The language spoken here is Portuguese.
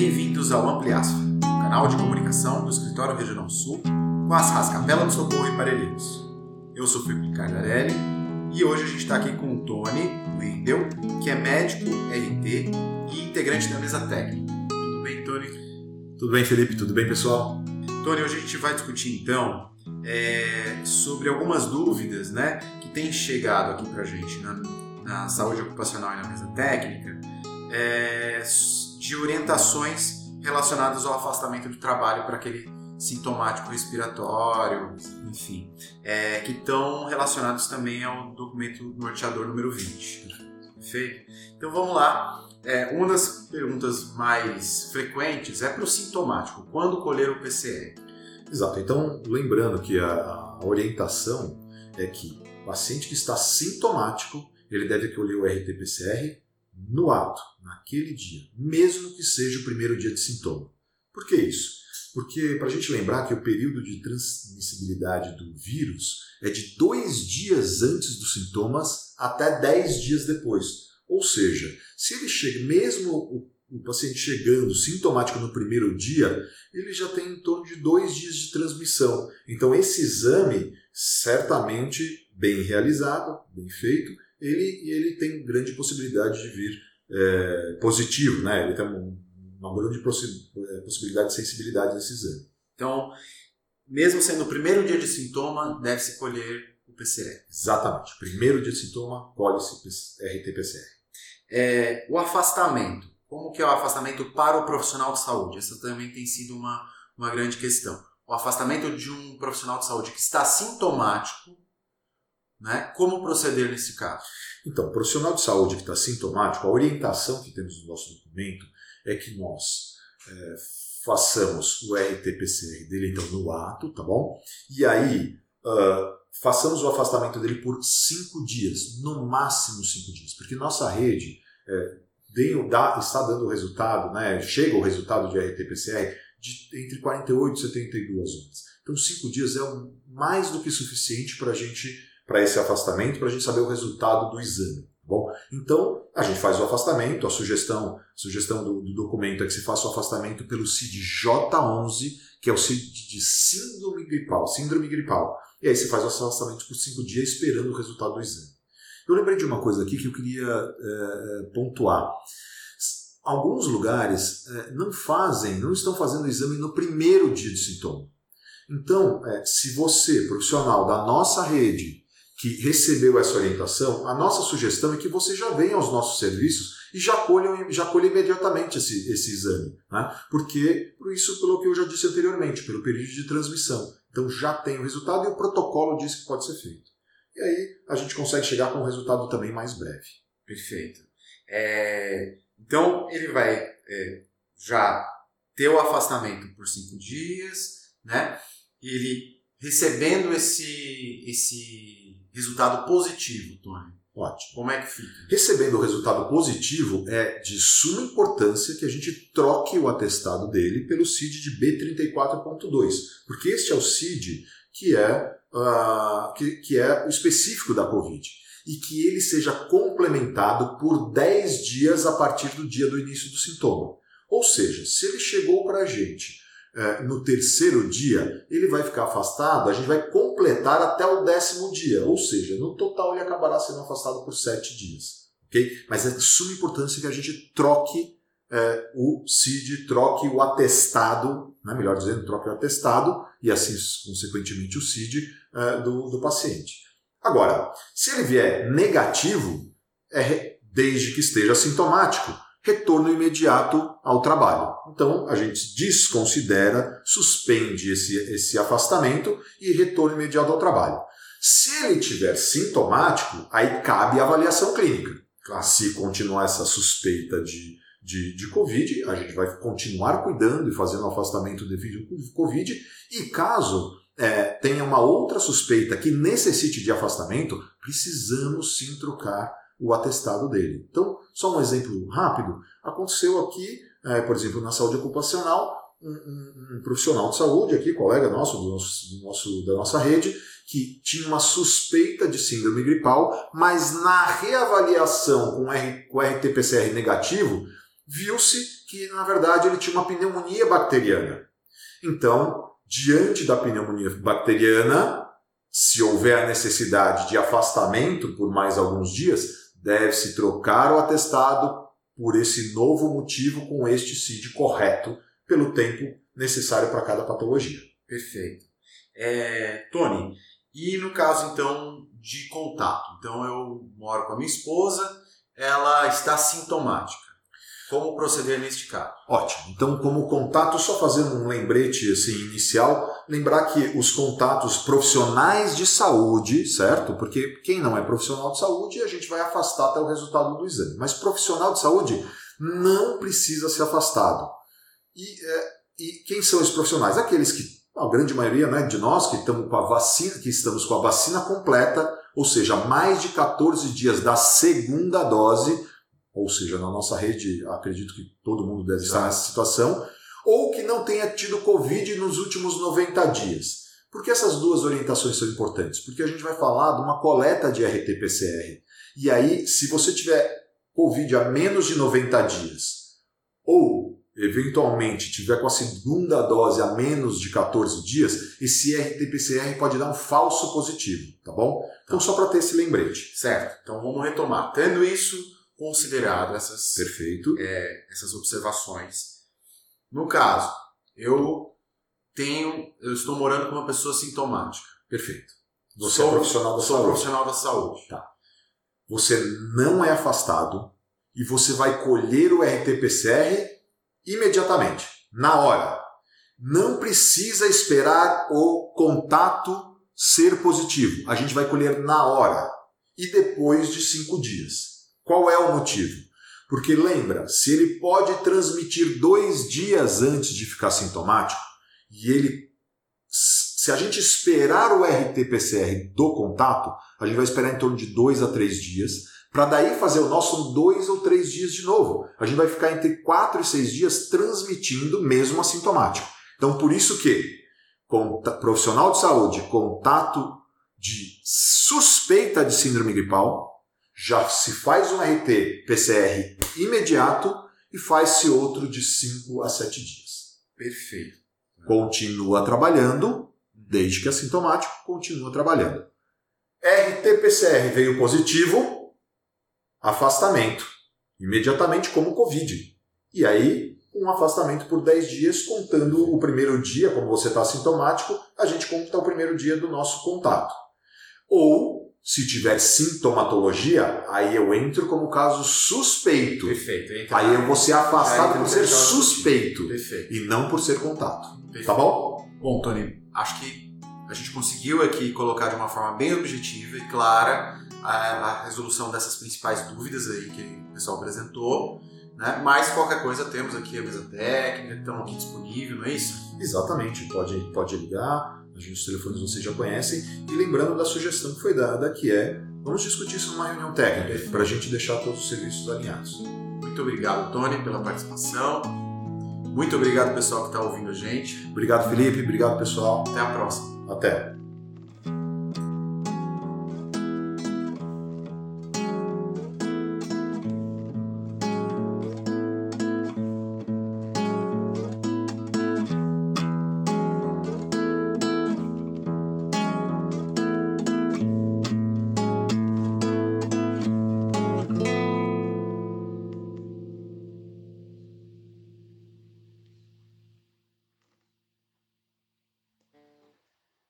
Bem-vindos ao Ampliasf, canal de comunicação do Escritório Regional Sul, com as RAS Capela do Socorro e Parelheiros. Eu sou Felipe Cardarelli e hoje a gente está aqui com o Tony Wendel, que é médico RT e integrante da mesa técnica. Tudo bem, Tony? Tudo bem, Felipe? Tudo bem, pessoal? Tony, hoje a gente vai discutir então é, sobre algumas dúvidas né, que têm chegado aqui para a gente na, na, saúde ocupacional e na mesa técnica é, de orientações relacionadas ao afastamento do trabalho para aquele sintomático respiratório, enfim, é, que estão relacionados também ao documento norteador número 20. Perfeito? Então vamos lá. É, uma das perguntas mais frequentes é para o sintomático: quando colher o PCR? Exato. Então, lembrando que a, orientação é que o paciente que está sintomático ele deve colher o RT-PCR no ato, naquele dia, mesmo que seja o primeiro dia de sintoma. Por que isso? Porque, para a gente lembrar que o período de transmissibilidade do vírus é de dois dias antes dos sintomas até dez dias depois. Ou seja, se ele chega, mesmo o, o paciente chegando sintomático no primeiro dia, ele já tem em torno de dois dias de transmissão. Então, esse exame, certamente bem realizado, bem feito, ele, ele tem grande possibilidade de vir é, positivo, né? Ele tem uma grande é, possibilidade de sensibilidade nesse exame. Então, mesmo sendo o primeiro dia de sintoma, deve-se colher o PCR. Exatamente. Primeiro dia de sintoma, colhe-se RT-PCR. É, o afastamento. Como que é o afastamento para o profissional de saúde? Essa também tem sido uma, uma grande questão. O afastamento de um profissional de saúde que está sintomático né? Como proceder nesse caso? Então, profissional de saúde que está sintomático, a orientação que temos no nosso documento é que nós é, façamos o RT-PCR dele então no ato, tá bom? E aí uh, façamos o afastamento dele por cinco dias, no máximo cinco dias, porque nossa rede é, deu, dá, está dando o resultado, né? Chega o resultado de RT-PCR de entre 48 e 72 horas. Então, cinco dias é mais do que suficiente para a gente para esse afastamento, para a gente saber o resultado do exame. Tá bom, então a gente faz o afastamento, a sugestão, sugestão do, do documento é que se faça o afastamento pelo CID-J11, que é o CID de síndrome gripal, síndrome gripal. E aí você faz o afastamento por cinco dias esperando o resultado do exame. Eu lembrei de uma coisa aqui que eu queria é, pontuar. Alguns lugares é, não fazem, não estão fazendo o exame no primeiro dia de sintoma. Então, é, se você, profissional da nossa rede, que recebeu essa orientação, a nossa sugestão é que você já venha aos nossos serviços e já colha, já colha imediatamente esse, esse exame. Né? Porque, por isso, pelo que eu já disse anteriormente, pelo período de transmissão. Então já tem o resultado e o protocolo diz que pode ser feito. E aí a gente consegue chegar com um resultado também mais breve. Perfeito. É, então ele vai é, já ter o afastamento por cinco dias, né? Ele recebendo esse, esse resultado positivo, Tony. Ótimo. Como é que fica? Recebendo o resultado positivo, é de suma importância que a gente troque o atestado dele pelo CID de B34.2, porque este é o CID que é, uh, que, que é o específico da Covid e que ele seja complementado por 10 dias a partir do dia do início do sintoma. Ou seja, se ele chegou para a gente é, no terceiro dia, ele vai ficar afastado, a gente vai completar até o décimo dia, ou seja, no total ele acabará sendo afastado por sete dias. Okay? Mas é de suma importância que a gente troque é, o CID, troque o atestado, né, melhor dizendo, troque o atestado e assim, consequentemente, o CID é, do, do paciente. Agora, se ele vier negativo, é desde que esteja sintomático, retorno imediato ao trabalho. Então, a gente desconsidera, suspende esse, esse afastamento e retorno imediato ao trabalho. Se ele tiver sintomático, aí cabe a avaliação clínica. Se continuar essa suspeita de, de, de Covid, a gente vai continuar cuidando e fazendo afastamento devido ao Covid. E caso é, tenha uma outra suspeita que necessite de afastamento, precisamos sim trocar o atestado dele. Então, só um exemplo rápido: aconteceu aqui, é, por exemplo, na saúde ocupacional, um, um, um, profissional de saúde, aqui, colega nosso, do nosso, do nosso, da nossa rede, que tinha uma suspeita de síndrome gripal, mas na reavaliação com, R, com RT-PCR negativo, viu-se que, na verdade, ele tinha uma pneumonia bacteriana. Então, diante da pneumonia bacteriana, se houver necessidade de afastamento por mais alguns dias, deve-se trocar o atestado por esse novo motivo com este CID correto pelo tempo necessário para cada patologia. Perfeito. É, Tony, e no caso então de contato? Então eu moro com a minha esposa, ela está sintomática. Como proceder neste caso? Ótimo. Então, como contato, só fazendo um lembrete assim, inicial, lembrar que os contatos profissionais de saúde, certo? Porque quem não é profissional de saúde, a gente vai afastar até o resultado do exame. Mas profissional de saúde não precisa ser afastado. E, é, e quem são os profissionais? Aqueles que, a grande maioria né, de nós que estamos com a vacina, que estamos com a vacina completa, ou seja, mais de 14 dias da segunda dose ou seja, na nossa rede, acredito que todo mundo deve estar nessa situação, ou que não tenha tido Covid nos últimos 90 dias. Por que essas duas orientações são importantes? Porque a gente vai falar de uma coleta de RT-PCR. E aí, se você tiver Covid há menos de 90 dias, ou eventualmente tiver com a segunda dose há menos de 14 dias, esse RT-PCR pode dar um falso positivo, tá bom? Então, só para ter esse lembrete. Certo. Então, vamos retomar. Tendo isso, considerado essas, Perfeito. É, essas observações. No caso, eu tenho, eu estou morando com uma pessoa sintomática. Perfeito. Você sou, é profissional da sou saúde. profissional da saúde. Tá. Você não é afastado e você vai colher o RT-PCR imediatamente, na hora. Não precisa esperar o contato ser positivo. A gente vai colher na hora e depois de cinco dias. Qual é o motivo? Porque lembra, se ele pode transmitir dois dias antes de ficar sintomático, e ele. Se a gente esperar o RT-PCR do contato, a gente vai esperar em torno de dois a três dias, para daí fazer o nosso dois ou três dias de novo. A gente vai ficar entre quatro e seis dias transmitindo mesmo assintomático. Então, por isso que profissional de saúde, contato de suspeita de síndrome gripal, já se faz um RT PCR imediato e faz-se outro de 5 a 7 dias. Perfeito. Continua trabalhando, desde que é sintomático, continua trabalhando. RT PCR veio positivo, afastamento. Imediatamente como Covid. E aí, um afastamento por 10 dias, contando o primeiro dia, como você está sintomático, a gente conta o primeiro dia do nosso contato. Ou se tiver sintomatologia, aí eu entro como caso suspeito. Perfeito. Entra, aí eu vou ser afastado por ser suspeito. Perfeito. E não por ser contato. Perfeito. Tá bom? Bom, Tony, acho que a gente conseguiu aqui colocar de uma forma bem objetiva e clara a, a resolução dessas principais dúvidas aí que o pessoal apresentou. Né? Mas qualquer coisa temos aqui a mesa técnica, estão aqui disponível, não é isso? Exatamente, pode, pode ligar, os telefones vocês já conhecem. E lembrando da sugestão que foi dada, que é vamos discutir isso numa reunião técnica, para a gente deixar todos os serviços alinhados. Muito obrigado, Tony, pela participação. Muito obrigado, pessoal, que está ouvindo a gente. Obrigado, Felipe. Obrigado, pessoal. Até a próxima. Até.